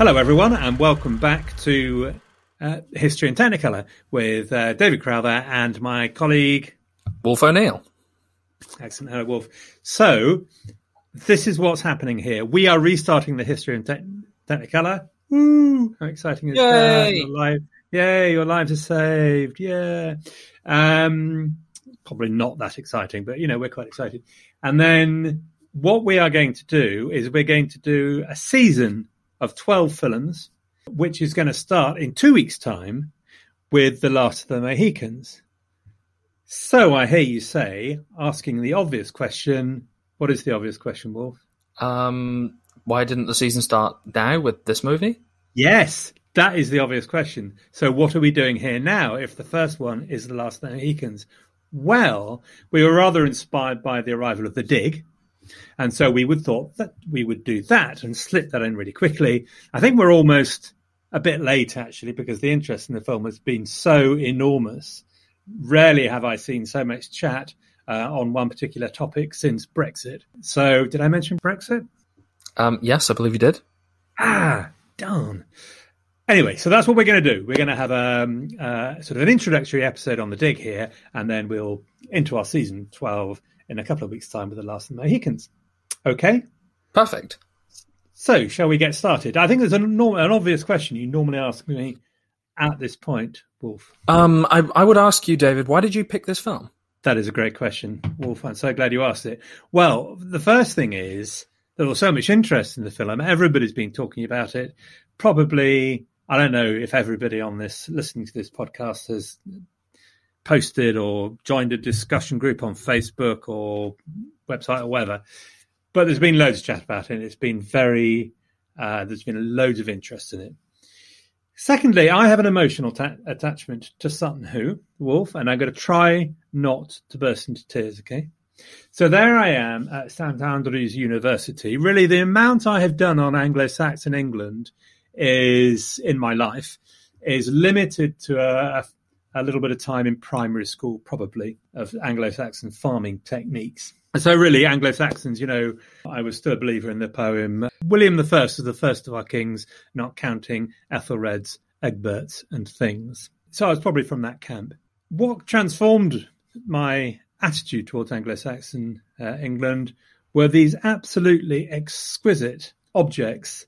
Hello, everyone, and welcome back to uh, History in Technicolor with uh, David Crowther and my colleague Wolf O'Neill. Excellent, hello, Wolf. So, this is what's happening here. We are restarting the History in Te- Technicolor. Woo! How exciting is that? Your life, yay! Your lives are saved. Yeah. Um, probably not that exciting, but you know we're quite excited. And then what we are going to do is we're going to do a season of 12 films, which is going to start in two weeks' time with The Last of the Mohicans. So I hear you say, asking the obvious question what is the obvious question, Wolf? Um, why didn't the season start now with this movie? Yes, that is the obvious question. So what are we doing here now if the first one is The Last of the Mohicans? Well, we were rather inspired by the arrival of the dig. And so we would thought that we would do that and slip that in really quickly. I think we're almost a bit late actually because the interest in the film has been so enormous. Rarely have I seen so much chat uh, on one particular topic since Brexit. So did I mention Brexit? Um, yes, I believe you did. Ah, darn. Anyway, so that's what we're going to do. We're going to have um, uh, sort of an introductory episode on the dig here, and then we'll into our season 12 in a couple of weeks' time with the Last of the Mohicans. Okay? Perfect. So, shall we get started? I think there's an, an obvious question you normally ask me at this point, Wolf. Um, I, I would ask you, David, why did you pick this film? That is a great question, Wolf. I'm so glad you asked it. Well, the first thing is there was so much interest in the film. Everybody's been talking about it. Probably, I don't know if everybody on this listening to this podcast has posted or joined a discussion group on Facebook or website or whatever. But there's been loads of chat about it. It's been very, uh, there's been loads of interest in it. Secondly, I have an emotional ta- attachment to Sutton Hoo, Wolf, and I'm going to try not to burst into tears, okay? So there I am at St Andrews University. Really, the amount I have done on Anglo-Saxon England is in my life is limited to a, a little bit of time in primary school, probably of Anglo-Saxon farming techniques. So really, Anglo-Saxons, you know, I was still a believer in the poem William the First is the first of our kings, not counting Ethelred's, Egbert's, and things. So I was probably from that camp. What transformed my attitude towards Anglo-Saxon uh, England were these absolutely exquisite objects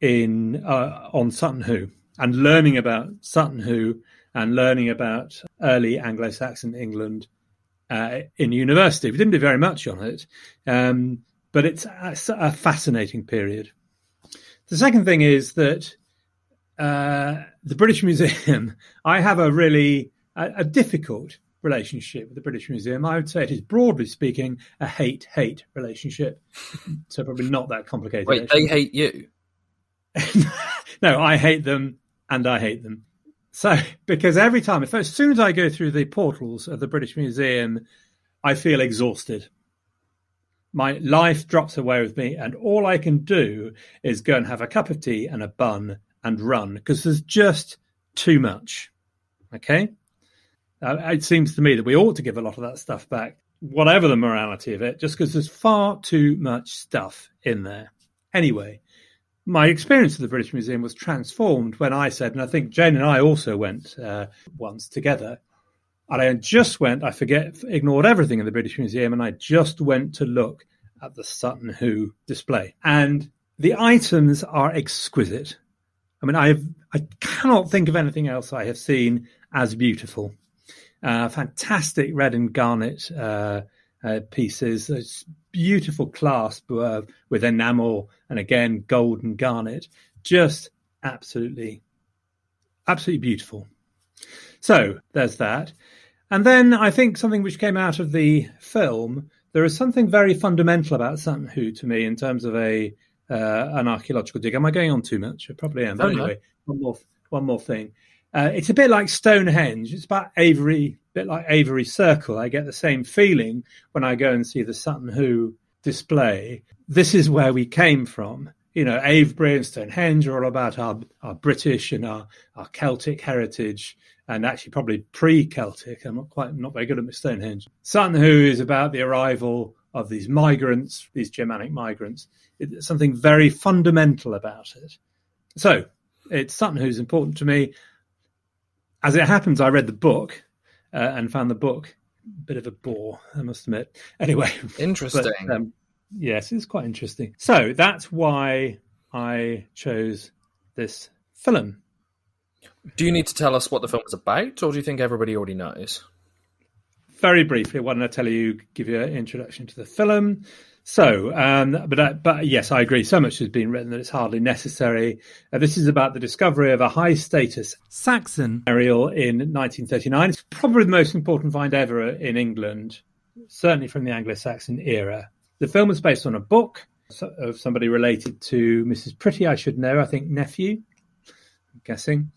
in uh, on Sutton Hoo and learning about Sutton Hoo and learning about early Anglo-Saxon England uh, in university. We didn't do very much on it, um, but it's a, a, fascinating period. The second thing is that uh, the British Museum, I have a really a, a difficult relationship with the British Museum. I would say it is broadly speaking a hate hate relationship. so probably not that complicated. Wait, they hate you? no, I hate them and I hate them. So because every time, if as soon as I go through the portals of the British Museum, I feel exhausted. My life drops away with me, and all I can do is go and have a cup of tea and a bun and run because there's just too much. Okay. Uh, it seems to me that we ought to give a lot of that stuff back, whatever the morality of it, just because there's far too much stuff in there. Anyway, my experience of the British Museum was transformed when I said, and I think Jane and I also went uh, once together. And I just went, I forget, ignored everything in the British Museum, and I just went to look at the Sutton Hoo display. And the items are exquisite. I mean, I I cannot think of anything else I have seen as beautiful. Uh, fantastic red and garnet uh, uh, pieces, those beautiful clasp uh, with enamel and again gold and garnet, just absolutely, absolutely beautiful. So there's that. And then I think something which came out of the film, there is something very fundamental about Hoo to me in terms of a uh, an archaeological dig. Am I going on too much? I probably am. But anyway, one more one more thing. Uh, it's a bit like Stonehenge. It's about Avebury, a bit like Avebury Circle. I get the same feeling when I go and see the Sutton Hoo display. This is where we came from. You know, Avebury and Stonehenge are all about our, our British and our, our Celtic heritage, and actually probably pre-Celtic. I'm not quite not very good at Stonehenge. Sutton Hoo is about the arrival of these migrants, these Germanic migrants. It's something very fundamental about it. So it's Sutton Hoo's important to me as it happens, I read the book uh, and found the book a bit of a bore, I must admit. Anyway, interesting. But, um, yes, it's quite interesting. So that's why I chose this film. Do you need to tell us what the film is about, or do you think everybody already knows? Very briefly, why don't I tell you, give you an introduction to the film? So, um, but uh, but yes, I agree. So much has been written that it's hardly necessary. Uh, this is about the discovery of a high status Saxon burial in 1939. It's probably the most important find ever in England, certainly from the Anglo-Saxon era. The film was based on a book of somebody related to Mrs. Pretty. I should know. I think nephew. I'm guessing.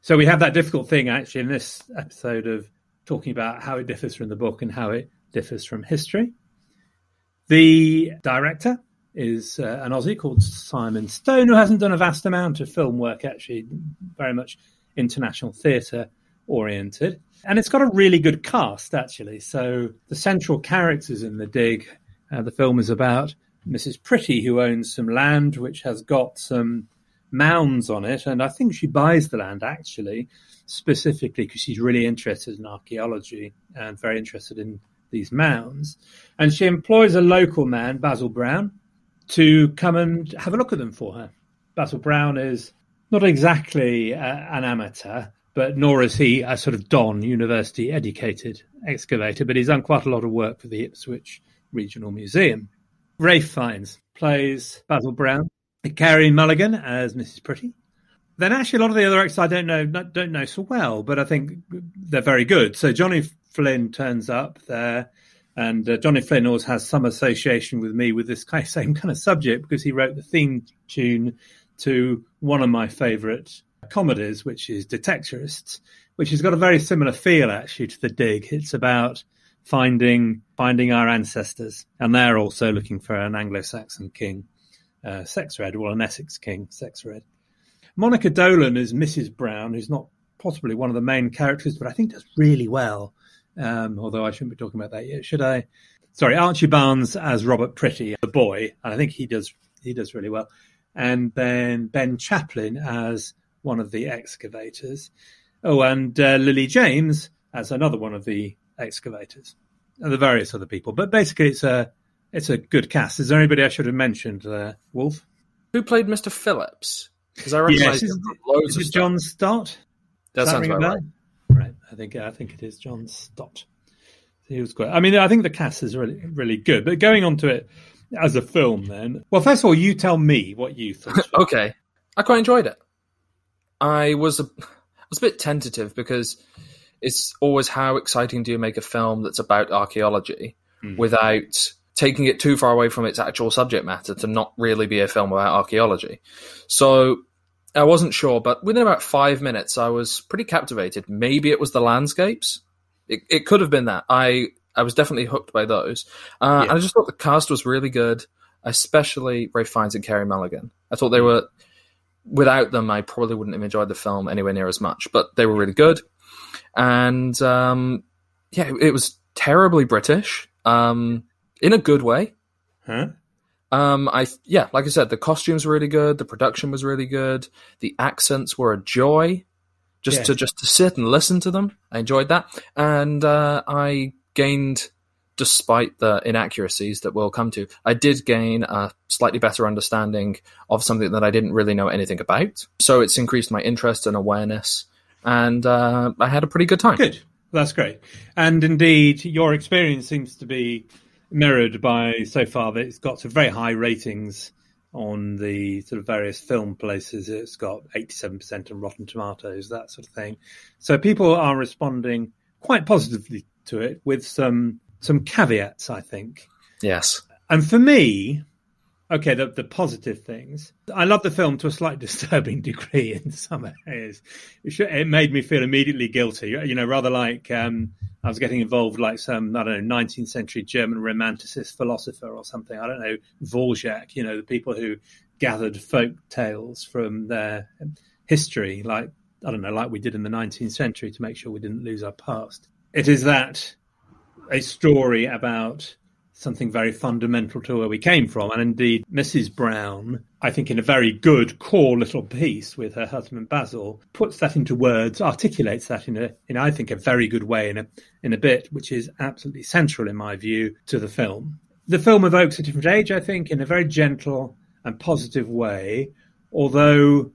So we have that difficult thing actually in this episode of talking about how it differs from the book and how it differs from history. The director is uh, an Aussie called Simon Stone, who hasn't done a vast amount of film work, actually, very much international theatre oriented. And it's got a really good cast, actually. So the central characters in The Dig, uh, the film is about Mrs. Pretty, who owns some land which has got some mounds on it. And I think she buys the land, actually, specifically because she's really interested in archaeology and very interested in these mounds. And she employs a local man, Basil Brown, to come and have a look at them for her. Basil Brown is not exactly uh, an amateur, but nor is he a sort of Don university educated excavator, but he's done quite a lot of work for the Ipswich Regional Museum. Ralph Fiennes plays Basil Brown, Carey Mulligan as Mrs. Pretty. Then actually a lot of the other actors I don't know don't know so well, but I think they're very good. So Johnny Flynn turns up there. And uh, Johnny Flynn always has some association with me with this kind of same kind of subject because he wrote the theme tune to one of my favourite comedies, which is Detectorists, which has got a very similar feel actually to The Dig. It's about finding finding our ancestors, and they're also looking for an Anglo-Saxon king, uh, Sexred, well, an Essex king, Sexred. Monica Dolan is Mrs. Brown, who's not possibly one of the main characters, but I think does really well. Um, although I shouldn't be talking about that yet, should I? Sorry, Archie Barnes as Robert Pretty, the boy, and I think he does he does really well. And then Ben Chaplin as one of the excavators. Oh, and uh, Lily James as another one of the excavators, and the various other people. But basically, it's a it's a good cast. Is there anybody I should have mentioned, uh, Wolf? Who played Mr. Phillips? Because I recognise yes, loads is of John Stott. That, that sounds about right. I think I think it is John Stott. he was great. I mean, I think the cast is really really good. But going on to it as a film, then, well, first of all, you tell me what you thought. okay, I quite enjoyed it. I was a, I was a bit tentative because it's always how exciting do you make a film that's about archaeology mm. without taking it too far away from its actual subject matter to not really be a film about archaeology. So I wasn't sure, but within about five minutes, I was pretty captivated. Maybe it was the landscapes. It, it could have been that. I I was definitely hooked by those. Uh, yeah. And I just thought the cast was really good, especially Ralph Fiennes and Carey Mulligan. I thought they hmm. were. Without them, I probably wouldn't have enjoyed the film anywhere near as much. But they were really good, and um, yeah, it, it was terribly British um, in a good way. Huh? Um, I yeah, like I said, the costumes were really good, the production was really good, the accents were a joy. Just yeah. to just to sit and listen to them, I enjoyed that, and uh, I gained, despite the inaccuracies that we'll come to, I did gain a slightly better understanding of something that I didn't really know anything about. So it's increased my interest and awareness, and uh, I had a pretty good time. Good, that's great, and indeed, your experience seems to be mirrored by so far that it's got some very high ratings on the sort of various film places. It's got 87% on Rotten Tomatoes, that sort of thing. So people are responding quite positively to it with some some caveats, I think. Yes. And for me, okay, the, the positive things. I love the film to a slight disturbing degree in some areas. It, made me feel immediately guilty, you know, rather like um, I was getting involved like some, I don't know, 19th century German romanticist philosopher or something. I don't know, Dvorak, you know, the people who gathered folk tales from their history, like, I don't know, like we did in the 19th century to make sure we didn't lose our past. It is that a story about something very fundamental to where we came from. And indeed, Mrs. Brown, I think, in a very good core little piece with her husband Basil, puts that into words, articulates that in a, in I think, a very good way in a in a bit, which is absolutely central in my view to the film. The film evokes a different age, I think, in a very gentle and positive way, although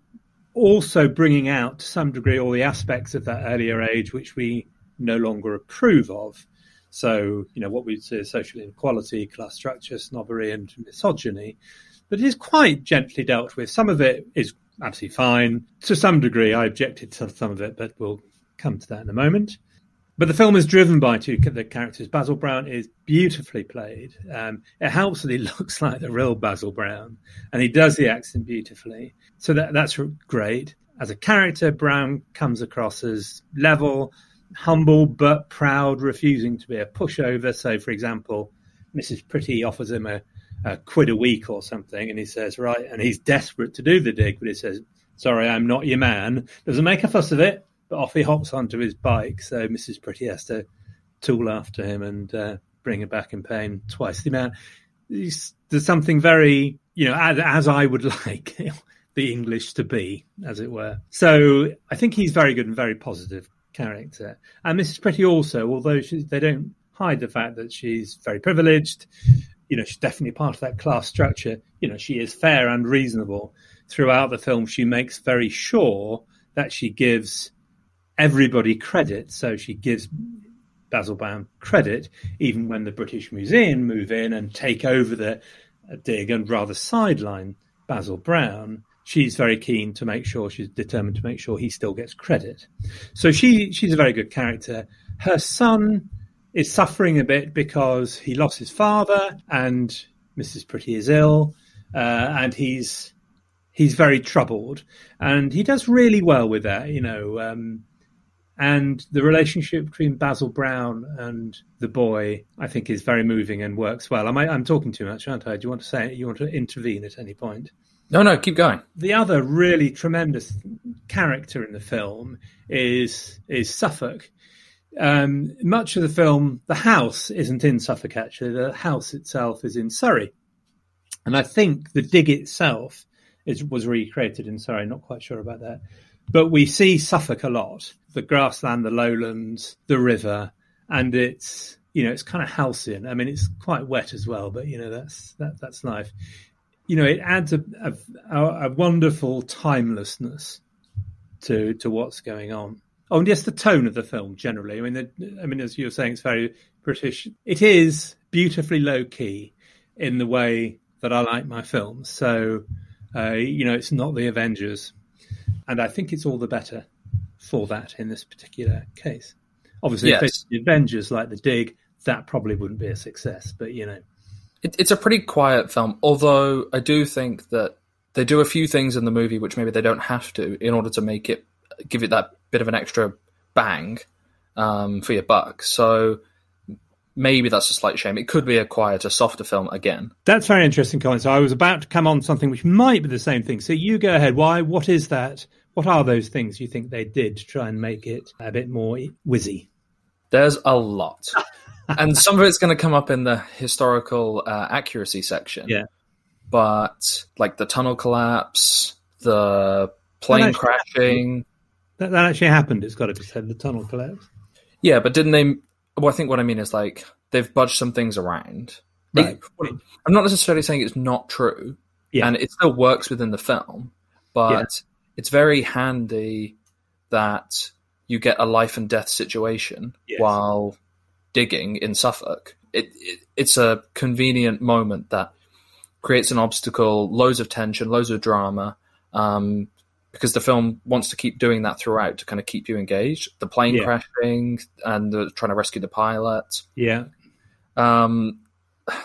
also bringing out to some degree all the aspects of that earlier age which we no longer approve of. So, you know, what we'd say is social inequality, class structure, snobbery, and misogyny. But it is quite gently dealt with. Some of it is absolutely fine. To some degree, I objected to some of it, but we'll come to that in a moment. But the film is driven by two the characters. Basil Brown is beautifully played. Um, it helps that he looks like the real Basil Brown, and he does the accent beautifully. So that that's great. As a character, Brown comes across as level, humble but proud, refusing to be a pushover. So, for example, Mrs. Pretty offers him a, a, quid a week or something, and he says, "Right," and he's desperate to do the dig, but he says, "Sorry, I'm not your man." Doesn't make a fuss of it, but off he hops onto his bike. So Mrs. Pretty has to tool after him and uh, bring him back in pain twice the amount. There's something very, you know, as, as I would like the English to be, as it were. So I think he's very good and very positive character. And Mrs. Pretty also, although she, they don't hide the fact that she's very privileged, you know, she's definitely part of that class structure. You know, she is fair and reasonable. Throughout the film, she makes very sure that she gives everybody credit. So she gives Basil Brown credit, even when the British Museum move in and take over the uh, dig and rather sideline Basil Brown she's very keen to make sure she's determined to make sure he still gets credit. So she she's a very good character. Her son is suffering a bit because he lost his father and Mrs. Pretty is ill, uh, and he's he's very troubled, and he does really well with that, you know. Um, and the relationship between Basil Brown and the boy, I think, is very moving and works well. Am I, I'm talking too much, aren't I? Do you want to say you want to intervene at any point? No, no, keep going. The other really tremendous character in the film is is Suffolk. Um, much of the film, the house isn't in Suffolk. Actually, the house itself is in Surrey, and I think the dig itself is was recreated in Surrey. Not quite sure about that, but we see Suffolk a lot: the grassland, the lowlands, the river, and it's you know it's kind of halcyon. I mean, it's quite wet as well, but you know that's that, that's life you know, it adds a, a, a wonderful timelessness to to what's going on. Oh, and yes, the tone of the film generally. I mean, the, I mean, as you were saying, it's very British. It is beautifully low key in the way that I like my films. So, uh, you know, it's not the Avengers, and I think it's all the better for that in this particular case. Obviously, yes. if it's the Avengers like the Dig, that probably wouldn't be a success. But you know, it, it's a pretty quiet film. Although I do think that they do a few things in the movie which maybe they don't have to in order to make it give it that bit of an extra bang um, for your buck. So maybe that's a slight shame. It could be a quieter, softer film again. That's very interesting, Colin. So I was about to come on something which might be the same thing. So you go ahead. Why? What is that? What are those things you think they did to try and make it a bit more whizzy? There's a lot. And some of it's going to come up in the historical uh, accuracy section. Yeah. But like the tunnel collapse, the plane crashing, that, that actually happened. It's got to be said. The tunnel collapse. Yeah, but didn't they? Well, I think what I mean is like they've budged some things around. Right. It, I'm not necessarily saying it's not true, yeah. and it still works within the film, but yeah. it's very handy that you get a life and death situation yes. while digging in Suffolk. It, it, it's a convenient moment that creates an obstacle, loads of tension, loads of drama. Um, because the film wants to keep doing that throughout to kind of keep you engaged. The plane Yeah. crashing and the, trying to rescue the pilot. Yeah. Um,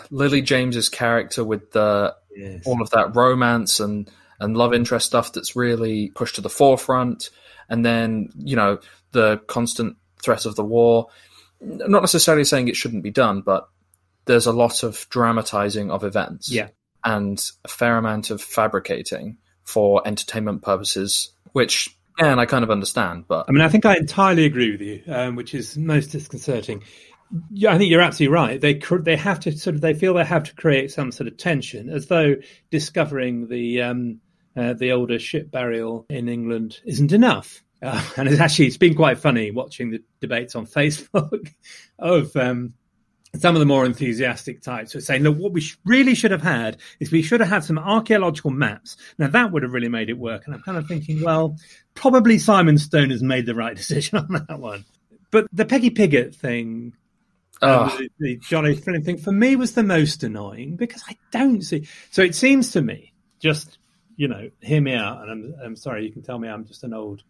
Lily James's character with the Yes. all of that romance and and love interest stuff that's really pushed to the forefront, and then you know the constant threat of the war. Not necessarily saying it shouldn't be done, but there's a lot of dramatizing of events, Yeah. and a fair amount of fabricating for entertainment purposes, which and I kind of understand, but I mean, I think I entirely agree with you, um, which is most disconcerting. Yeah, I think you're absolutely right. They cr- they have to sort of they feel they have to create some sort of tension, as though discovering the um, uh, the older ship burial in England isn't enough. Uh, and it's actually it's been quite funny watching the debates on Facebook of um, some of the more enthusiastic types were saying, look, what we sh- really should have had is we should have had some archaeological maps. Now that would have really made it work. And I'm kind of thinking, well, probably Simon Stone has made the right decision on that one. But the Peggy Piggott thing, um, Ugh. the, the Johnny Flynn thing, for me was the most annoying because I don't see. So it seems to me, just you know, hear me out, and I'm I'm sorry, you can tell me I'm just an old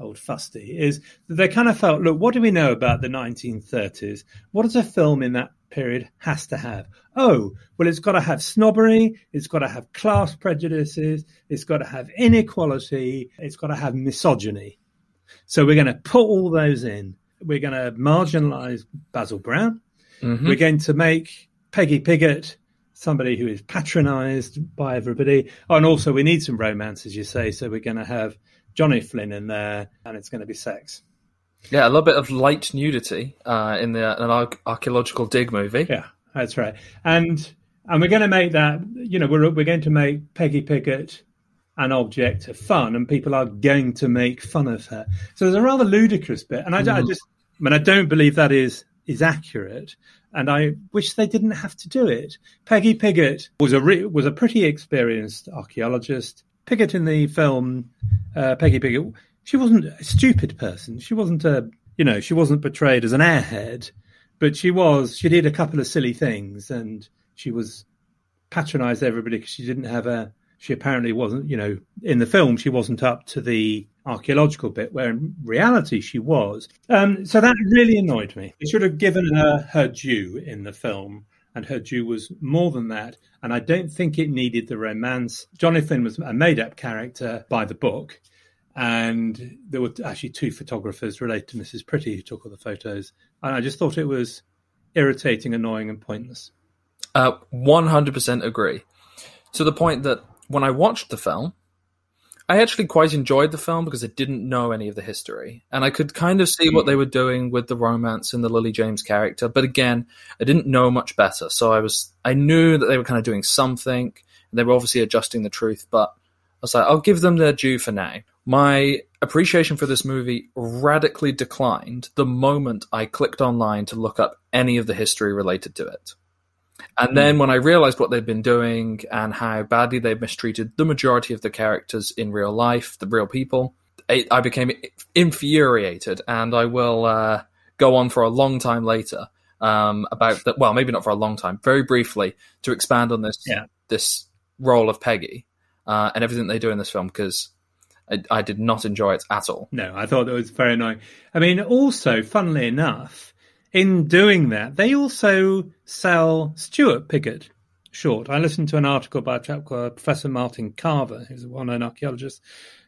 old fusty. Is that they kind of felt, look, what do we know about the 1930s? What does a film in that period has to have? Oh, well, it's got to have snobbery, it's got to have class prejudices, it's got to have inequality, it's got to have misogyny. So we're going to put all those in. We're going to marginalize Basil Brown. Mhm. We're going to make Peggy Piggott somebody who is patronized by everybody. Oh, and also we need some romance, as you say. So we're going to have Johnny Flynn in there, and it's going to be sex. yeah, a little bit of light nudity uh, in the an ar- archaeological dig movie. Yeah, that's right. And and we're going to make that. You know, we're we're going to make Peggy Piggott an object of fun, and people are going to make fun of her. So there's a rather ludicrous bit, and I, I just, I mean, I don't believe that is is accurate, and I wish they didn't have to do it. Peggy Piggott was a re- was a pretty experienced archaeologist. Piggott in the film, uh, Peggy Piggott, she wasn't a stupid person. She wasn't a, you know, she wasn't portrayed as an airhead, but she was. She did a couple of silly things, and she was patronized everybody because she didn't have a. She apparently wasn't, you know, in the film she wasn't up to the archaeological bit, where in reality she was. Um, so that really annoyed me. They should have given her her due in the film, and her due was more than that. And I don't think it needed the romance. Jonathan was a made-up character by the book, and there were actually two photographers related to Mrs. Pretty who took all the photos. And I just thought it was irritating, annoying, and pointless. Uh, 100% agree. To the point that when I watched the film, I actually quite enjoyed the film because I didn't know any of the history. And I could kind of see what they were doing with the romance and the Lily James character. But again, I didn't know much better. So I was, I knew that they were kind of doing something. And they were obviously adjusting the truth, but I was like, I'll give them their due for now. My appreciation for this movie radically declined the moment I clicked online to look up any of the history related to it. And then when I realized what they'd been doing and how badly they'd mistreated the majority of the characters in real life, the real people, it, I became infuriated, and I will uh, go on for a long time later um, about that. Well, maybe not for a long time, very briefly to expand on this Yeah. this role of Peggy uh, and everything they do in this film because I, I did not enjoy it at all. No, I thought it was very annoying. I mean, also, funnily enough, in doing that, they also sell Stuart Piggott short. I listened to an article by a chap called Professor Martin Carver, who's a well-known archaeologist,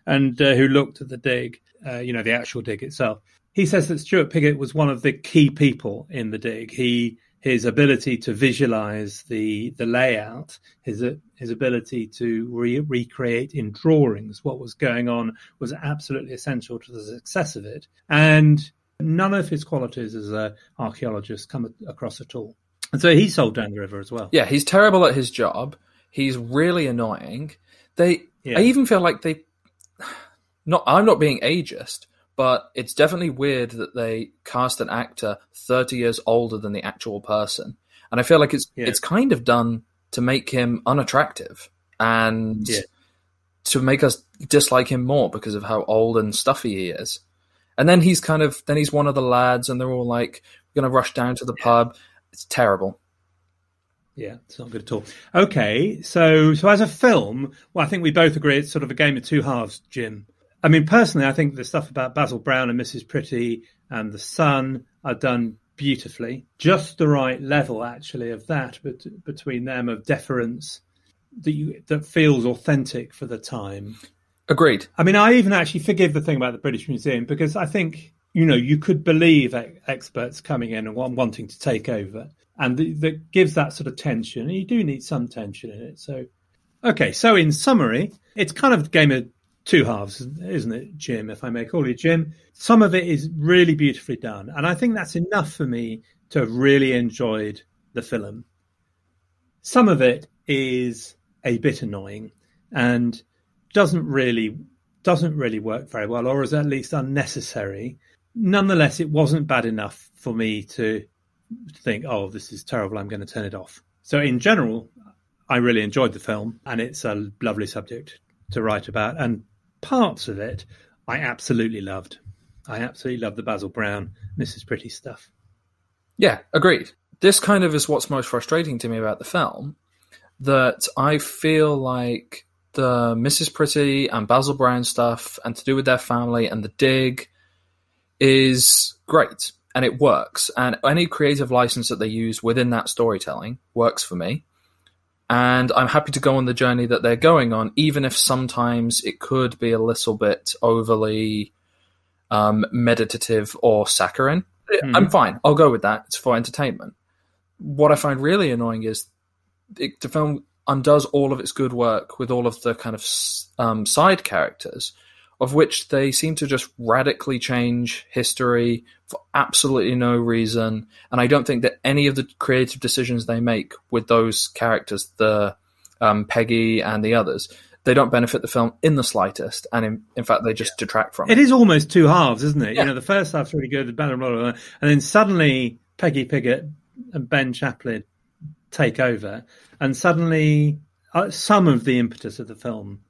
and uh, who looked at the dig, uh, you know, the actual dig itself. He says that Stuart Piggott was one of the key people in the dig. He his ability to visualize the the layout, his his ability to re- recreate in drawings what was going on was absolutely essential to the success of it. And none of his qualities as an archaeologist come across at all. And so he sold down the river as well. Yeah, he's terrible at his job. He's really annoying. They, Yeah. I even feel like they, not. I'm not being ageist, but it's definitely weird that they cast an actor 30 years older than the actual person, and I feel like it's Yeah. it's kind of done to make him unattractive and Yeah. to make us dislike him more because of how old and stuffy he is. And then he's kind of then he's one of the lads, and they're all like, "We're going to rush down to the pub." It's terrible. Yeah, it's not good at all. Okay, so so as a film, well, I think we both agree it's sort of a game of two halves, Jim. I mean, personally, I think the stuff about Basil Brown and Mrs. Pretty and the son are done beautifully. Just the right level, actually, of that bet- between them of deference that you, that feels authentic for the time. Agreed. I mean, I even actually forgive the thing about the British Museum because I think you know you could believe experts coming in and wanting to take over, and that gives that sort of tension. And you do need some tension in it. So, okay. So, in summary, it's kind of a game of two halves, isn't it, Jim? If I may call you Jim, some of it is really beautifully done, and I think that's enough for me to have really enjoyed the film. Some of it is a bit annoying and doesn't really doesn't really work very well, or is at least unnecessary. Nonetheless, it wasn't bad enough for me to think, "Oh, this is terrible. I'm going to turn it off." So, in general, I really enjoyed the film, and it's a lovely subject to write about. And parts of it, I absolutely loved. I absolutely loved the Basil Brown, Mrs. Pretty stuff. Yeah, agreed. This kind of is what's most frustrating to me about the film. That I feel like the Mrs. Pretty and Basil Brown stuff, and to do with their family and the dig, is great and it works. And any creative license that they use within that storytelling works for me. And I'm happy to go on the journey that they're going on, even if sometimes it could be a little bit overly um, meditative or saccharine. I'm fine. I'll go with that. It's for entertainment. What I find really annoying is it, the film undoes all of its good work with all of the kind of um, side characters, of which they seem to just radically change history for absolutely no reason. And I don't think that any of the creative decisions they make with those characters, the um, Peggy and the others, they don't benefit the film in the slightest. And in, in fact, they just detract from it. It is almost two halves, isn't it? Yeah. You know, the first half's really good, blah, blah, blah, blah, and then suddenly Peggy Piggott and Ben Chaplin take over, and suddenly uh, some of the impetus of the film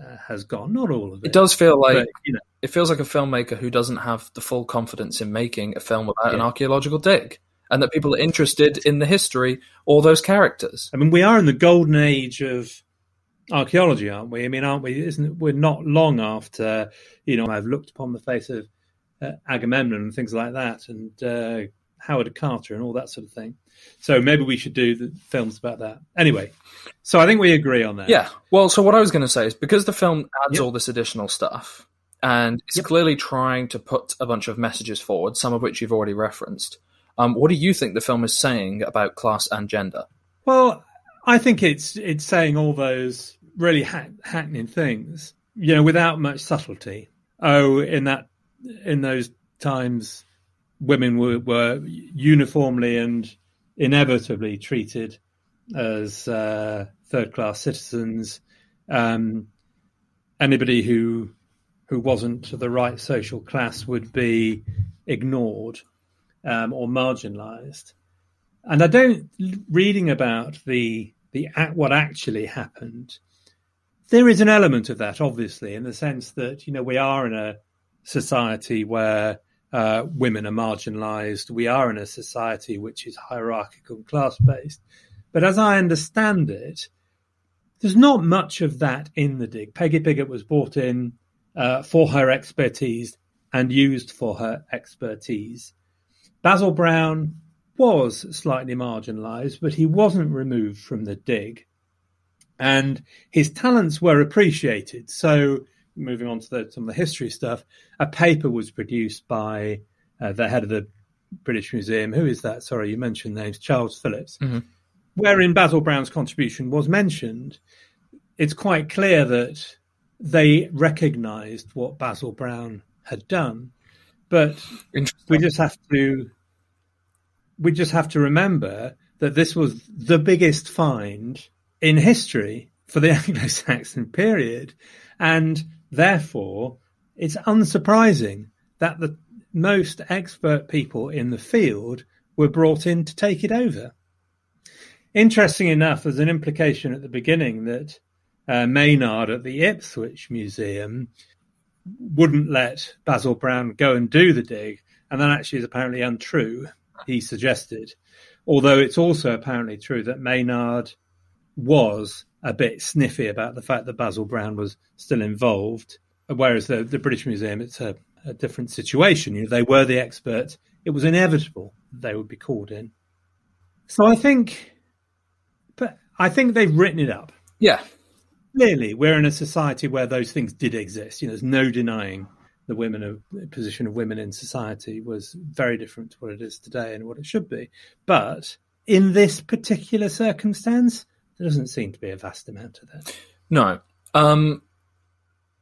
uh, has gone. Not all of it. It does feel like but, you know, it feels like a filmmaker who doesn't have the full confidence in making a film about an archaeological dig, and that people are interested in the history or those characters. I mean, we are in the golden age of archaeology, aren't we? I mean, aren't we? Isn't it, we're not long after you know I've looked upon the face of uh, Agamemnon and things like that, and uh, Howard Carter and all that sort of thing. So maybe we should do the films about that. Anyway, so I think we agree on that. Yeah. Well, so what I was going to say is because the film adds Yep. all this additional stuff, and it's clearly trying to put a bunch of messages forward, some of which you've already referenced. Um, what do you think the film is saying about class and gender? Well, I think it's it's saying all those really hack, hackneying things, you know, without much subtlety. Oh, in that in those times, women were, were uniformly and inevitably treated as uh, third class citizens. Um, anybody who who wasn't the right social class would be ignored um, or marginalised and I don't reading about the the what actually happened there is an element of that, obviously, in the sense that you know we are in a society where uh, women are marginalised. We are in a society which is hierarchical and class based. But as I understand it, there's not much of that in the dig. Peggy Piggott was brought in uh, for her expertise and used for her expertise. Basil Brown was slightly marginalised, but he wasn't removed from the dig. And his talents were appreciated. So, moving on to the, some of the history stuff, a paper was produced by uh, the head of the British Museum. Who is that? Sorry, you mentioned names. Charles Phillips. Mm-hmm. Wherein Basil Brown's contribution was mentioned. It's quite clear that they recognised what Basil Brown had done, but we just have to we just have to remember that this was the biggest find in history for the Anglo-Saxon period, and therefore it's unsurprising that the most expert people in the field were brought in to take it over. Interesting enough, there's an implication at the beginning that uh, Maynard at the Ipswich Museum wouldn't let Basil Brown go and do the dig, and that actually is apparently untrue. He suggested, although it's also apparently true that Maynard was a bit sniffy about the fact that Basil Brown was still involved, whereas the, the British Museum it's a, a different situation. You know, they were the experts; it was inevitable they would be called in. So I think, but I think they've written it up. Yeah, clearly we're in a society where those things did exist. You know, there's no denying the women of the position of women in society was very different to what it is today and what it should be. But in this particular circumstance, there doesn't seem to be a vast amount of that. No. Um,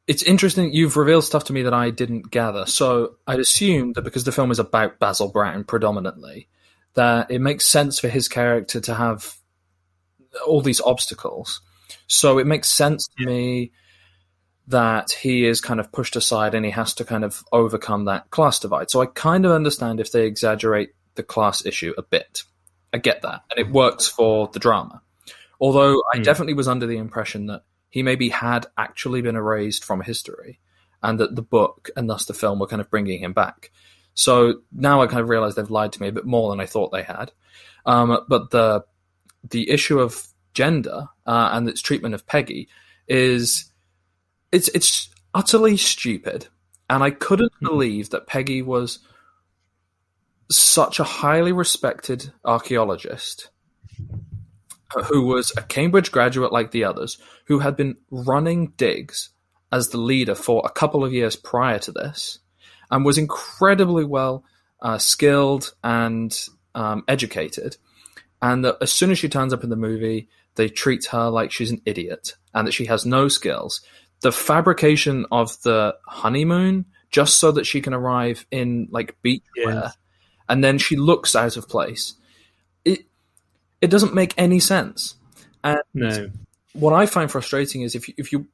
it's interesting. You've revealed stuff to me that I didn't gather. So I'd assume that because the film is about Basil Brown predominantly, that it makes sense for his character to have all these obstacles. So it makes sense to me that he is kind of pushed aside and he has to kind of overcome that class divide. So I kind of understand if they exaggerate the class issue a bit. I get that. And it works for the drama. Although I mm. definitely was under the impression that he maybe had actually been erased from history and that the book and thus the film were kind of bringing him back. So now I kind of realize they've lied to me a bit more than I thought they had. Um, but the the issue of gender uh, and its treatment of Peggy is it's it's utterly stupid, and I couldn't mm-hmm. believe that Peggy was such a highly respected archaeologist who was a Cambridge graduate like the others, who had been running digs as the leader for a couple of years prior to this, and was incredibly well uh, skilled and um, educated. And that as soon as she turns up in the movie, they treat her like she's an idiot and that she has no skills. The fabrication of the honeymoon just so that she can arrive in like beachwear yes. and then she looks out of place. It it doesn't make any sense. And no. what I find frustrating is if you, if you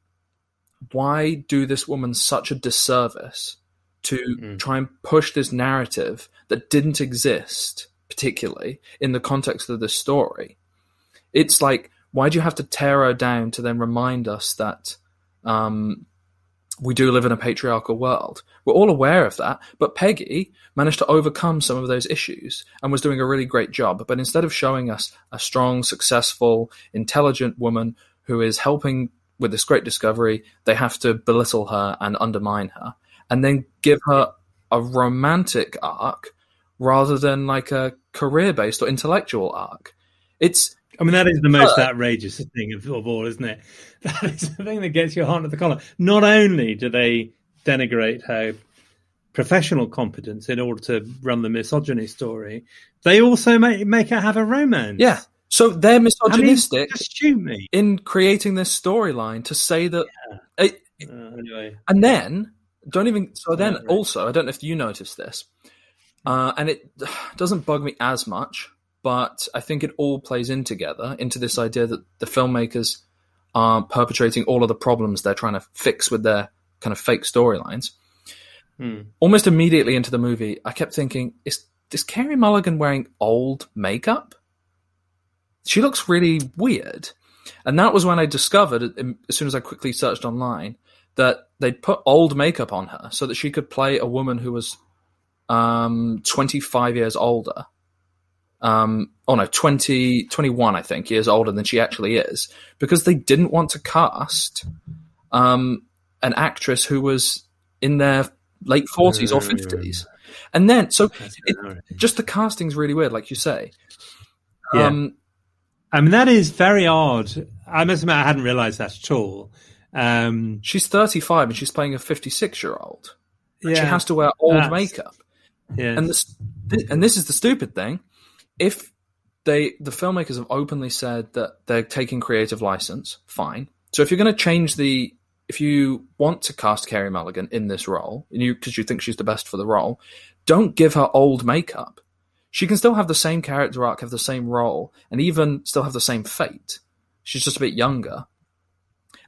why do this woman such a disservice to mm-hmm. try and push this narrative that didn't exist particularly in the context of the story it's like why do you have to tear her down to then remind us that um, we do live in a patriarchal world? We're all aware of that, but Peggy managed to overcome some of those issues and was doing a really great job. But instead of showing us a strong, successful, intelligent woman who is helping with this great discovery, they have to belittle her and undermine her, and then give her a romantic arc rather than like a career based or intellectual arc. It's I mean, that is the most outrageous thing of, of, all, isn't it? That is the thing that gets your heart to the collar. Not only do they denigrate her professional competence in order to run the misogyny story, they also make, make her have a romance. Yeah. So they're misogynistic I mean, me. in creating this storyline to say that. Yeah. It, uh, anyway. And then, don't even. So then, right. also, I don't know if you noticed this, uh, and it doesn't bug me as much but I think it all plays in together into this idea that the filmmakers are perpetrating all of the problems they're trying to fix with their kind of fake storylines. Hmm. Almost immediately into the movie, I kept thinking, is is Carey Mulligan wearing old makeup? She looks really weird. And that was when I discovered, as soon as I quickly searched online, that they'd put old makeup on her so that she could play a woman who was um, 25 years older. Um, oh no, 20, 21, I think, years older than she actually is, because they didn't want to cast um, an actress who was in their late 40s or 50s. And then, so it, just the casting's really weird, like you say. Yeah. Um, I mean, that is very odd. I must admit, I hadn't realised that at all. Um, she's 35 and she's playing a 56 year old. And she has to wear old makeup. yes. And this, and this is the stupid thing. If they, the filmmakers have openly said that they're taking creative license, fine. So if you're going to change the, if you want to cast Carey Mulligan in this role, and you because you think she's the best for the role, don't give her old makeup. She can still have the same character arc, have the same role, and even still have the same fate. She's just a bit younger.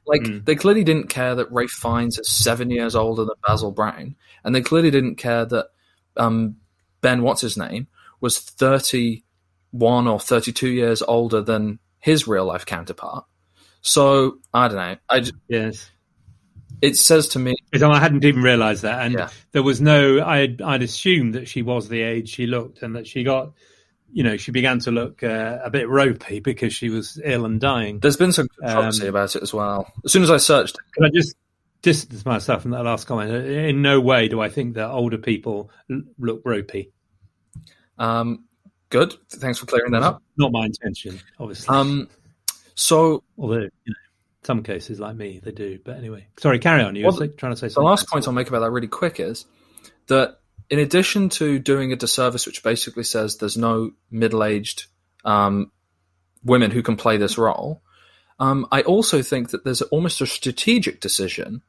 Like they clearly didn't care that Ralph Fiennes is seven years older than Basil Brown, and they clearly didn't care that um, Ben, what's his name, was thirty-one or thirty-two years older than his real-life counterpart. So I don't know. I j- yes. it says to me, I hadn't even realised that, and Yeah. there was no. I'd I'd assumed that she was the age she looked, and that she got, you know, she began to look uh, a bit ropey because she was ill and dying. there's been some controversy Um, about it as well. As soon as I searched, Can I just distance myself from that last comment? In no way do I think that older people look ropey. um, good. Thanks for clearing that up. Not my intention, obviously. Um, so Although, you know, some cases like me, they do. But anyway, sorry, carry on. You Well, were trying to say something. The last point I'll make about that really quick is that in addition to doing a disservice, which basically says there's no middle-aged um, women who can play this role, um, I also think that there's almost a strategic decision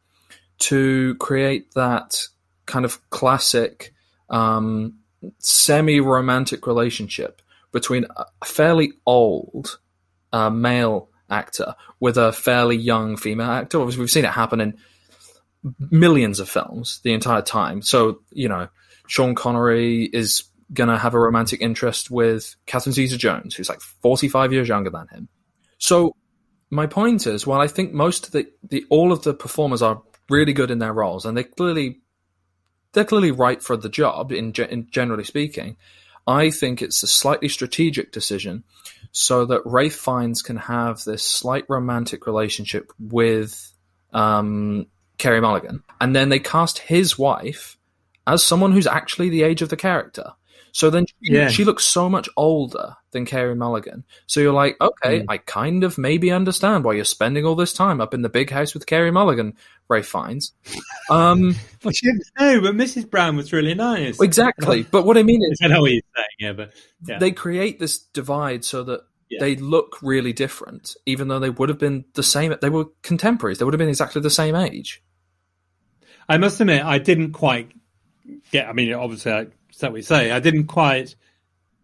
to create that kind of classic um, semi-romantic relationship between a fairly old uh, male actor with a fairly young female actor. Obviously, we've seen it happen in millions of films the entire time. So, you know, Sean Connery is to have a romantic interest with Catherine Zeta Jones, who's like 45 years younger than him. So, my point is, while I think most of the, the all of the performers are really good in their roles, and they clearly they're clearly right for the job in, in generally speaking, I think it's a slightly strategic decision so that Ralph Fiennes can have this slight romantic relationship with um, Carey Mulligan, and then they cast his wife as someone who's actually the age of the character. So then she, Yeah. she looks so much older than Carey Mulligan. So you're like, okay, I kind of maybe understand why you're spending all this time up in the big house with Carey Mulligan, Ralph Fiennes. Um, Well, she didn't know, but Mrs. Brown was really nice. exactly. But what I mean is, I know what you're saying, yeah, but yeah. they create this divide so that Yeah. they look really different, even though they would have been the same. They were contemporaries. They would have been exactly the same age. I must admit, I didn't quite get. I mean, obviously, I, what we say. I didn't quite.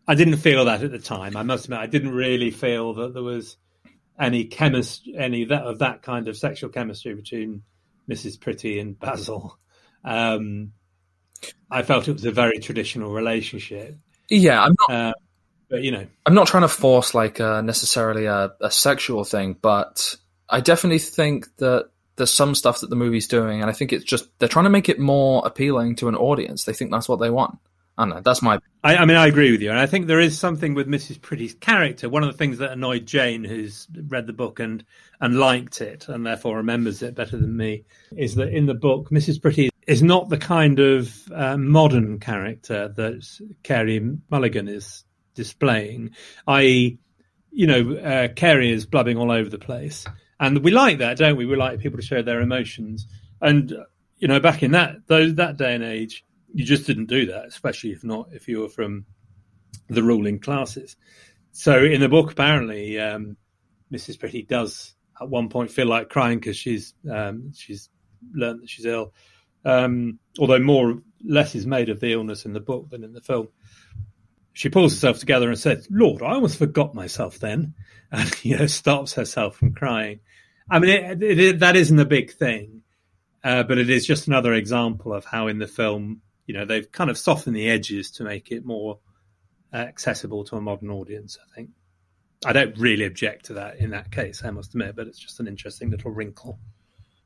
I didn't feel that at the time. I must admit, I didn't really feel that there was any chemistry, any that of that kind of sexual chemistry between Mrs. Pretty and Basil. Um, I felt it was a very traditional relationship, Yeah, I'm not. uh, but you know, I'm not trying to force like uh, necessarily a, a sexual thing, but I definitely think that there's some stuff that the movie's doing, and I think it's just they're trying to make it more appealing to an audience. They think that's what they want. I know. That's my I, I mean, I agree with you, and I think there is something with Mrs. Pretty's character. One of the things that annoyed Jane, who's read the book and and liked it, and therefore remembers it better than me, is that in the book, Mrs. Pretty is not the kind of uh, modern character that Carey Mulligan is displaying. I.e., you know, uh, Carey is blubbing all over the place, and we like that, don't we? We like people to show their emotions, and you know, back in that those that day and age, you just didn't do that, especially if not if you were from the ruling classes. So in the book, apparently, um, Mrs. Pretty does at one point feel like crying because she's um, she's learned that she's ill. Um, although more less is made of the illness in the book than in the film. She pulls herself together and says, "Lord, I almost forgot myself then," and you know stops herself from crying. I mean, it, it, it, that isn't a big thing, uh, but it is just another example of how in the film, you know, they've kind of softened the edges to make it more uh, accessible to a modern audience. I think. I don't really object to that in that case, I must admit, but it's just an interesting little wrinkle.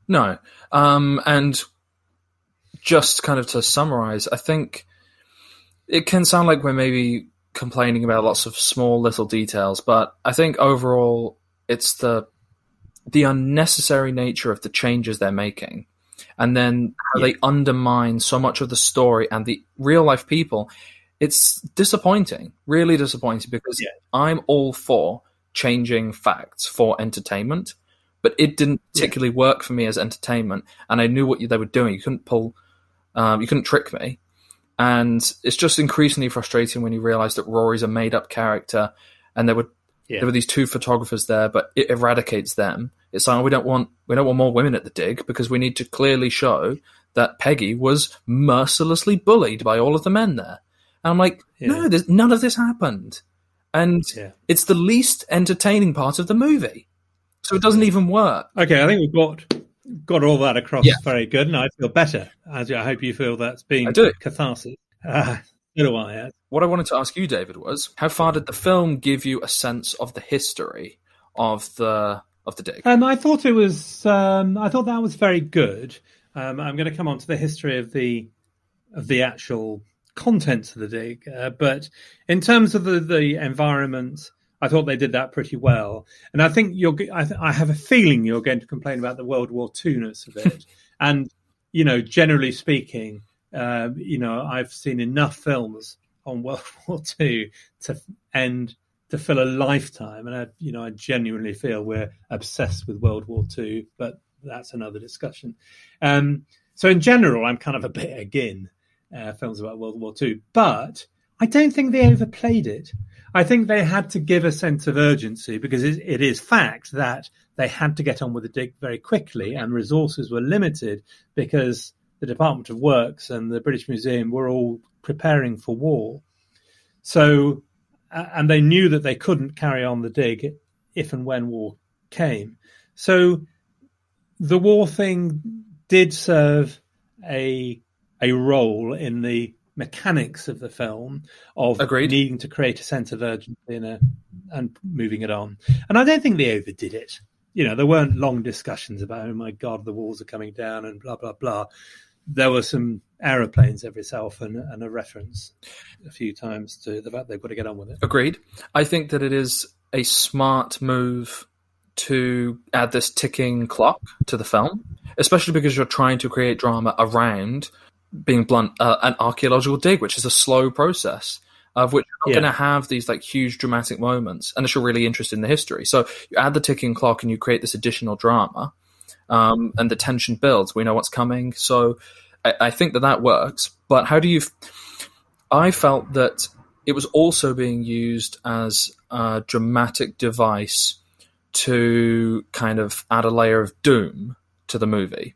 No. Um, and just kind of to summarize, I think it can sound like we're maybe complaining about lots of small little details, but I think overall it's the the unnecessary nature of the changes they're making and then how yeah. they undermine so much of the story and the real life people it's disappointing really disappointing because yeah. i'm all for changing facts for entertainment but it didn't particularly yeah. work for me as entertainment and i knew what they were doing you couldn't pull um, you couldn't trick me and it's just increasingly frustrating when you realize that rory's a made-up character and there were yeah. there were these two photographers there but it eradicates them it's like we don't want we don't want more women at the dig because we need to clearly show that Peggy was mercilessly bullied by all of the men there. And I'm like, yeah. no, none of this happened, and yeah. it's the least entertaining part of the movie, so it doesn't even work. Okay, I think we've got got all that across yeah. very good, and I feel better. I hope you feel that's been catharsis. Uh, do I. What I wanted to ask you, David, was how far did the film give you a sense of the history of the of the dig? Um, I thought it was. Um, I thought that was very good. Um, I'm going to come on to the history of the of the actual contents of the dig, uh, but in terms of the the environment, I thought they did that pretty well. And I think you're. I, th- I have a feeling you're going to complain about the World War II ness of it, and you know, generally speaking, uh, you know, I've seen enough films on World War II to end to fill a lifetime. And I, you know, I genuinely feel we're obsessed with World War II, but that's another discussion. Um, so in general, I'm kind of a bit again uh, films about World War II, but I don't think they overplayed it. I think they had to give a sense of urgency because it, it is fact that they had to get on with the dig very quickly and resources were limited because the Department of Works and the British Museum were all preparing for war. So and they knew that they couldn't carry on the dig if and when war came. So the war thing did serve a a role in the mechanics of the film of Agreed. needing to create a sense of urgency and, a, and moving it on. And I don't think they overdid it. You know, there weren't long discussions about, oh my God, the walls are coming down and blah, blah, blah there were some aeroplanes every so often and a reference a few times to the fact they've got to get on with it. Agreed. I think that it is a smart move to add this ticking clock to the film, especially because you're trying to create drama around, being blunt, uh, an archaeological dig, which is a slow process. Of which you're yeah. going to have these like huge dramatic moments, unless you're really interested in the history. So you add the ticking clock and you create this additional drama, um, and the tension builds. We know what's coming, so I, I think that that works. But how do you? I felt that it was also being used as a dramatic device to kind of add a layer of doom to the movie,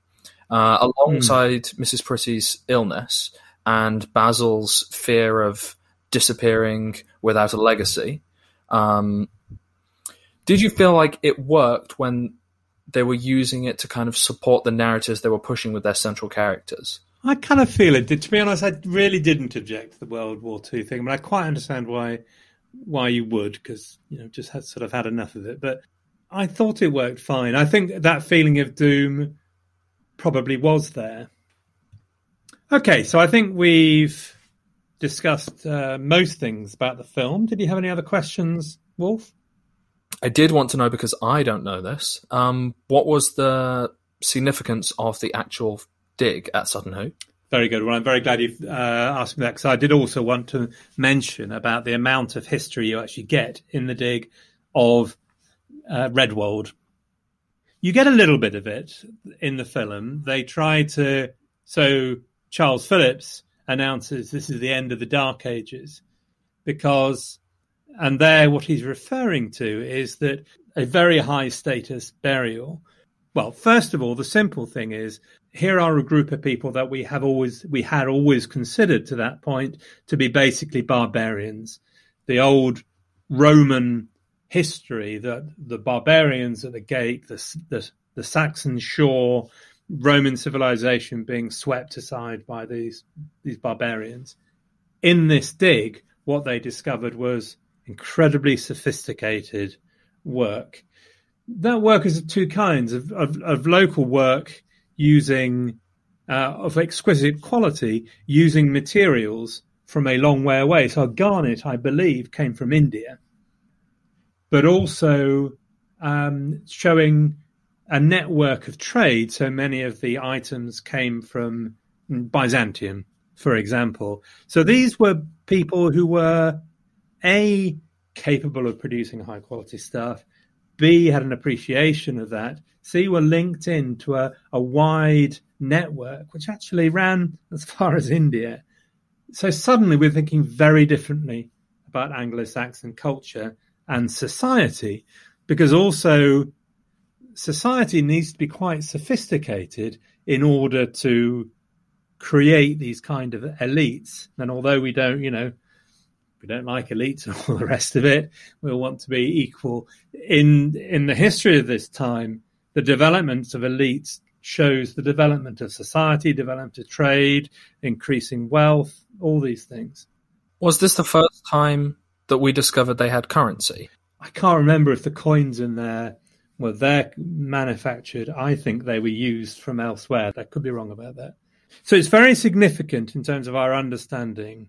uh, alongside mm. Mrs. Pretty's illness and Basil's fear of disappearing without a legacy. Um, did you feel like it worked when they were using it to kind of support the narratives they were pushing with their central characters. I kind of feel it. To be honest, I really didn't object to the World War II thing, but I quite understand why why you would because you know just had sort of had enough of it. But I thought it worked fine. I think that feeling of doom probably was there. Okay, so I think we've discussed uh, most things about the film. Did you have any other questions, Wolf? I did want to know because I don't know this. Um, what was the significance of the actual dig at Sutton Hoo? Very good. Well, I'm very glad you've uh, asked me that because I did also want to mention about the amount of history you actually get in the dig of uh, Raedwald. You get a little bit of it in the film. They try to. So Charles Phillips announces this is the end of the Dark Ages because and there, what he's referring to is that a very high status burial. Well, first of all, the simple thing is here are a group of people that we have always we had always considered to that point to be basically barbarians. The old Roman history that the barbarians at the gate, the the, the Saxon shore, Roman civilization being swept aside by these these barbarians. In this dig, what they discovered was incredibly sophisticated work. That work is of two kinds of, of, of local work using uh, of exquisite quality using materials from a long way away. So garnet, I believe, came from India, but also um, showing a network of trade. So many of the items came from Byzantium, for example. So these were people who were a capable of producing high quality stuff, B had an appreciation of that, C were linked into a, a wide network which actually ran as far as India. So suddenly we're thinking very differently about Anglo Saxon culture and society, because also society needs to be quite sophisticated in order to create these kind of elites. And although we don't, you know, we don't like elites and all the rest of it, we want to be equal. In in the history of this time, the development of elites shows the development of society, development of trade, increasing wealth, all these things. Was this the first time that we discovered they had currency? I can't remember if the coins in there were there manufactured. I think they were used from elsewhere. I could be wrong about that. So it's very significant in terms of our understanding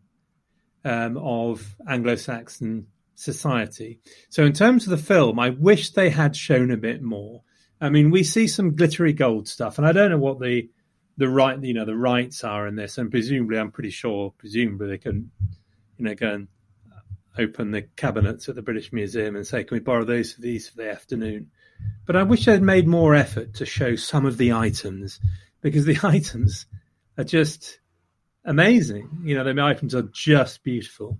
um, of Anglo-Saxon society. So in terms of the film, I wish they had shown a bit more. I mean, we see some glittery gold stuff, and I don't know what the the right you know the rights are in this, and presumably, I'm pretty sure, presumably they can, you know, go and open the cabinets at the British Museum and say, "Can we borrow those for these for the afternoon?" But I wish they'd made more effort to show some of the items because the items are just amazing. You know, the items are just beautiful,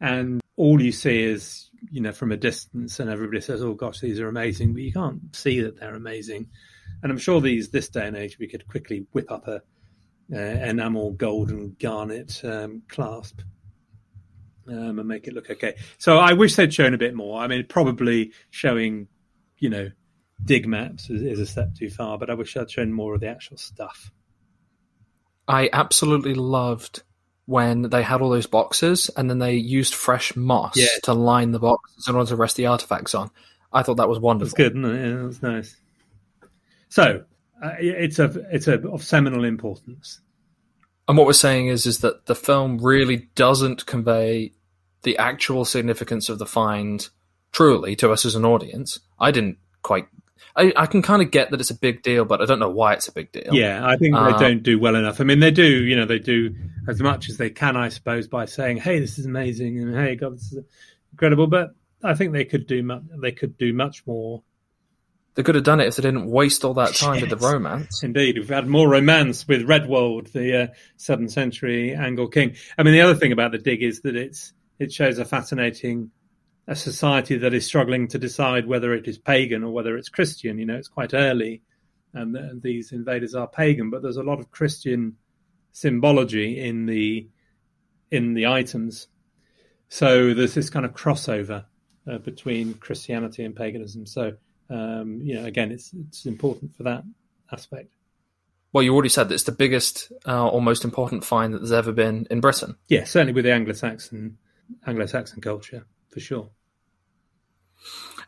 and all you see is you know from a distance, and everybody says, "Oh gosh, these are amazing," but you can't see that they're amazing. And I'm sure these this day and age we could quickly whip up a uh, enamel gold and garnet um, clasp um, and make it look okay. So I wish they'd shown a bit more. I mean, probably showing, you know, dig maps is, is a step too far, but I wish I'd shown more of the actual stuff. I absolutely loved when they had all those boxes and then they used fresh moss Yeah. to line the boxes in order to rest the artifacts on. I thought that was wonderful. That's good, isn't it? Yeah, that's nice. So uh, it's a it's a of seminal importance. And what we're saying is, is that the film really doesn't convey the actual significance of the find truly to us as an audience. I didn't quite. I, I can kind of get that it's a big deal, but I don't know why it's a big deal. Yeah, I think they Uh, don't do well enough. I mean, they do, you know, they do as much as they can, I suppose, by saying, "Hey, this is amazing," and "Hey, God, this is incredible." But I think they could do much. they could do much more. They could have done it if they didn't waste all that time with the romance. Indeed, we've had more romance with Raedwald, the uh, seventh century Anglo king. I mean, the other thing about the dig is that it's it shows a fascinating a society that is struggling to decide whether it is pagan or whether it's Christian. You know, it's quite early, and th- these invaders are pagan, but there's a lot of Christian symbology in the in the items. So there's this kind of crossover uh, between Christianity and paganism. So um, you know, again, it's it's important for that aspect. Well, you already said that it's the biggest uh, or most important find that there's ever been in Britain. Yeah, certainly with the Anglo-Saxon Anglo-Saxon culture for sure.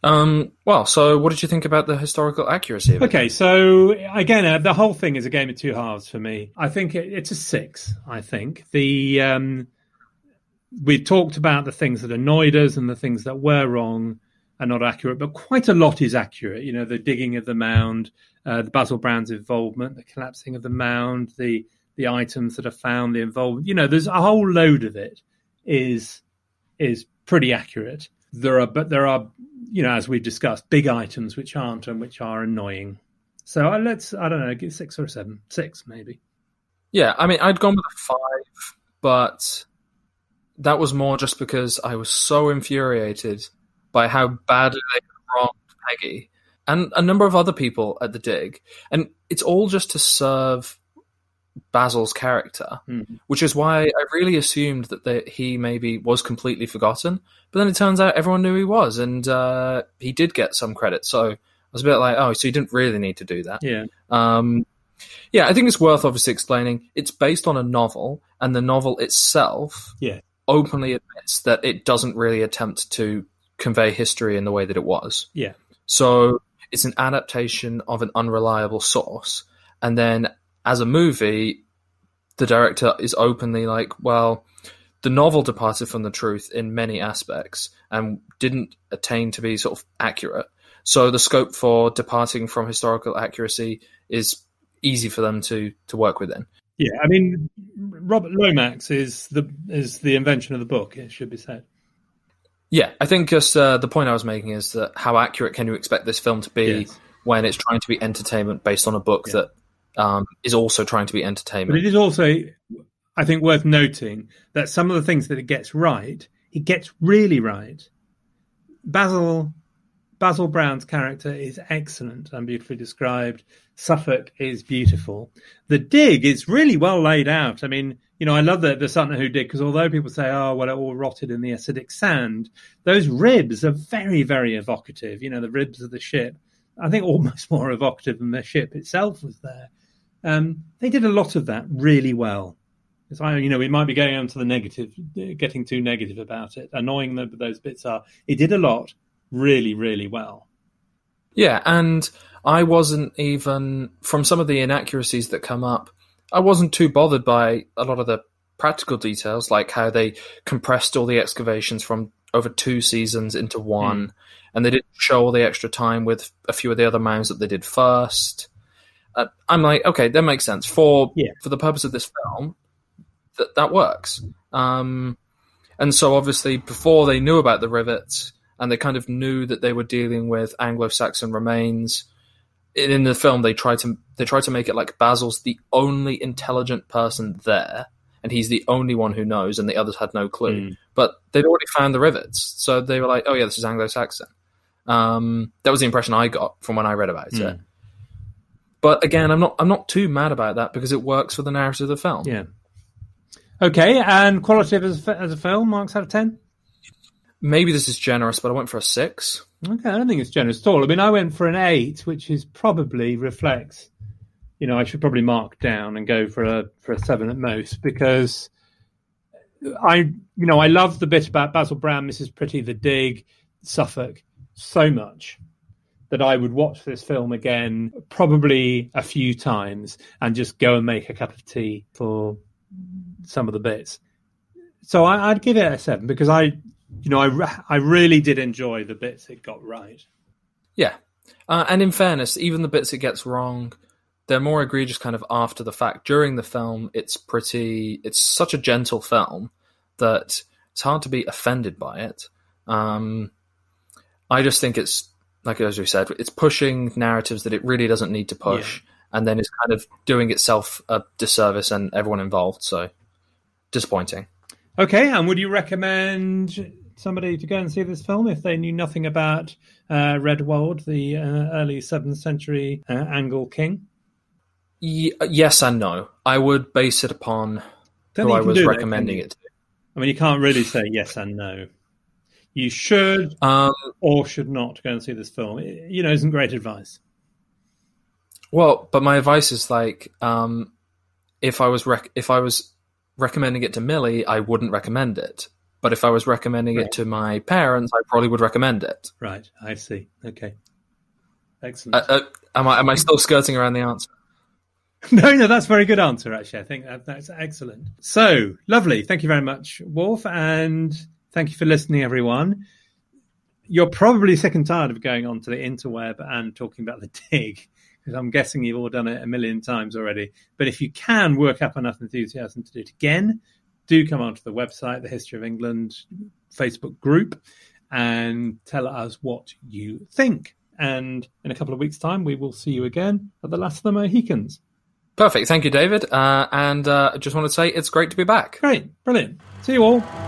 Um, well, so what did you think about the historical accuracy of it? Okay, so again, uh, the whole thing is a game of two halves for me. I think it, it's a six. I think the um, we talked about the things that annoyed us and the things that were wrong and not accurate, but quite a lot is accurate. You know, the digging of the mound, uh, the Basil Brown's involvement, the collapsing of the mound, the the items that are found, the involvement. You know, there's a whole load of it is is pretty accurate. There are, but there are, you know, as we've discussed, big items which aren't and which are annoying. So uh, let's, I don't know, get six or seven, six maybe. Yeah, I mean, I'd gone with a five, but that was more just because I was so infuriated by how badly they wronged Peggy and a number of other people at the dig. And it's all just to serve Basil's character, Mhm. which is why I really assumed that the, he maybe was completely forgotten. But then it turns out everyone knew he was, and uh, he did get some credit. So I was a bit like, oh, so you didn't really need to do that. Yeah. Um, yeah, I think it's worth obviously explaining. It's based on a novel, and the novel itself Yeah. openly admits that it doesn't really attempt to convey history in the way that it was. Yeah. So it's an adaptation of an unreliable source. And then as a movie, the director is openly like, well, the novel departed from the truth in many aspects and didn't attain to be sort of accurate. So the scope for departing from historical accuracy is easy for them to to work within. Yeah, I mean, Robert Lomax is the is the invention of the book. It should be said. Yeah, I think just uh, the point I was making is that how accurate can you expect this film to be Yes. when it's trying to be entertainment based on a book Yeah. that um, is also trying to be entertainment. But it is also, I think, worth noting that some of the things that it gets right, it gets really right. Basil Basil Brown's character is excellent and beautifully described. Suffolk is beautiful. The dig is really well laid out. I mean, you know, I love the the Sutton Hoo dig because although people say, "Oh, well, it all rotted in the acidic sand," those ribs are very, very evocative. You know, the ribs of the ship. I think almost more evocative than the ship itself was there. Um, they did a lot of that really well. Because I, you know, we might be going on to the negative, getting too negative about it. Annoying that those bits are. It did a lot really, really well. Yeah, and I wasn't even from some of the inaccuracies that come up. I wasn't too bothered by a lot of the practical details, like how they compressed all the excavations from over two seasons into one, and they didn't show all the extra time with a few of the other mounds that they did first. Uh, I'm like, okay, that makes sense for Yeah. for the purpose of this film. That that works. Um, and so obviously, before they knew about the rivets, and they kind of knew that they were dealing with Anglo-Saxon remains. In the film, they try to they try to make it like Basil's the only intelligent person there, and he's the only one who knows, and the others had no clue. But they'd already found the rivets, so they were like, "Oh yeah, this is Anglo-Saxon." Um, that was the impression I got from when I read about it. But again, I'm not I'm not too mad about that because it works for the narrative of the film. Yeah. Okay, and qualitative as, a- as a film, marks out of 10? Maybe this is generous, but I went for a six. Okay, I don't think it's generous at all. I mean, I went for an 8, which is probably reflects, you know, I should probably mark down and go for a for a 7 at most because I, you know, I love the bit about Basil Brown, Mrs. Pretty, The Dig, Suffolk so much that I would watch this film again probably a few times and just go and make a cup of tea for some of the bits. So I, I'd give it a seven because I, you know, I, I really did enjoy the bits it got right. Yeah. Uh, and in fairness, even the bits it gets wrong, they're more egregious kind of after the fact. During the film, it's pretty, it's such a gentle film that it's hard to be offended by it. Um, I just think it's, like as we said, it's pushing narratives that it really doesn't need to push. And then it's kind of doing itself a disservice and everyone involved. So disappointing. Okay, and would you recommend somebody to go and see this film if they knew nothing about uh, Raedwald, the uh, early seventh century uh, Angle king? Y- yes and no. I would base it upon Don't who I was that, recommending it to. I mean, you can't really say yes and no. You should Um, or should not go and see this film. It, you know, isn't great advice. Well, but my advice is like, um, if I was rec- if I was recommending it to Millie, I wouldn't recommend it. But if I was recommending Right. it to my parents, I probably would recommend it. Right, I see. Okay, Uh, excellent. uh, am I am I still skirting around the answer? No, no, that's a very good answer, actually. I think that, that's excellent. So, lovely. Thank you very much, Wolf, and thank you for listening, everyone. You're probably sick and tired of going on to the interweb and talking about the dig, because I'm guessing you've all done it a million times already. But if you can work up enough enthusiasm to do it again, do come onto the website, the History of England Facebook group, and tell us what you think. And in a couple of weeks' time, we will see you again at the Last of the Mohicans. Perfect. Thank you, David. Uh, and uh, I just want to say it's great to be back. Great, brilliant. See you all.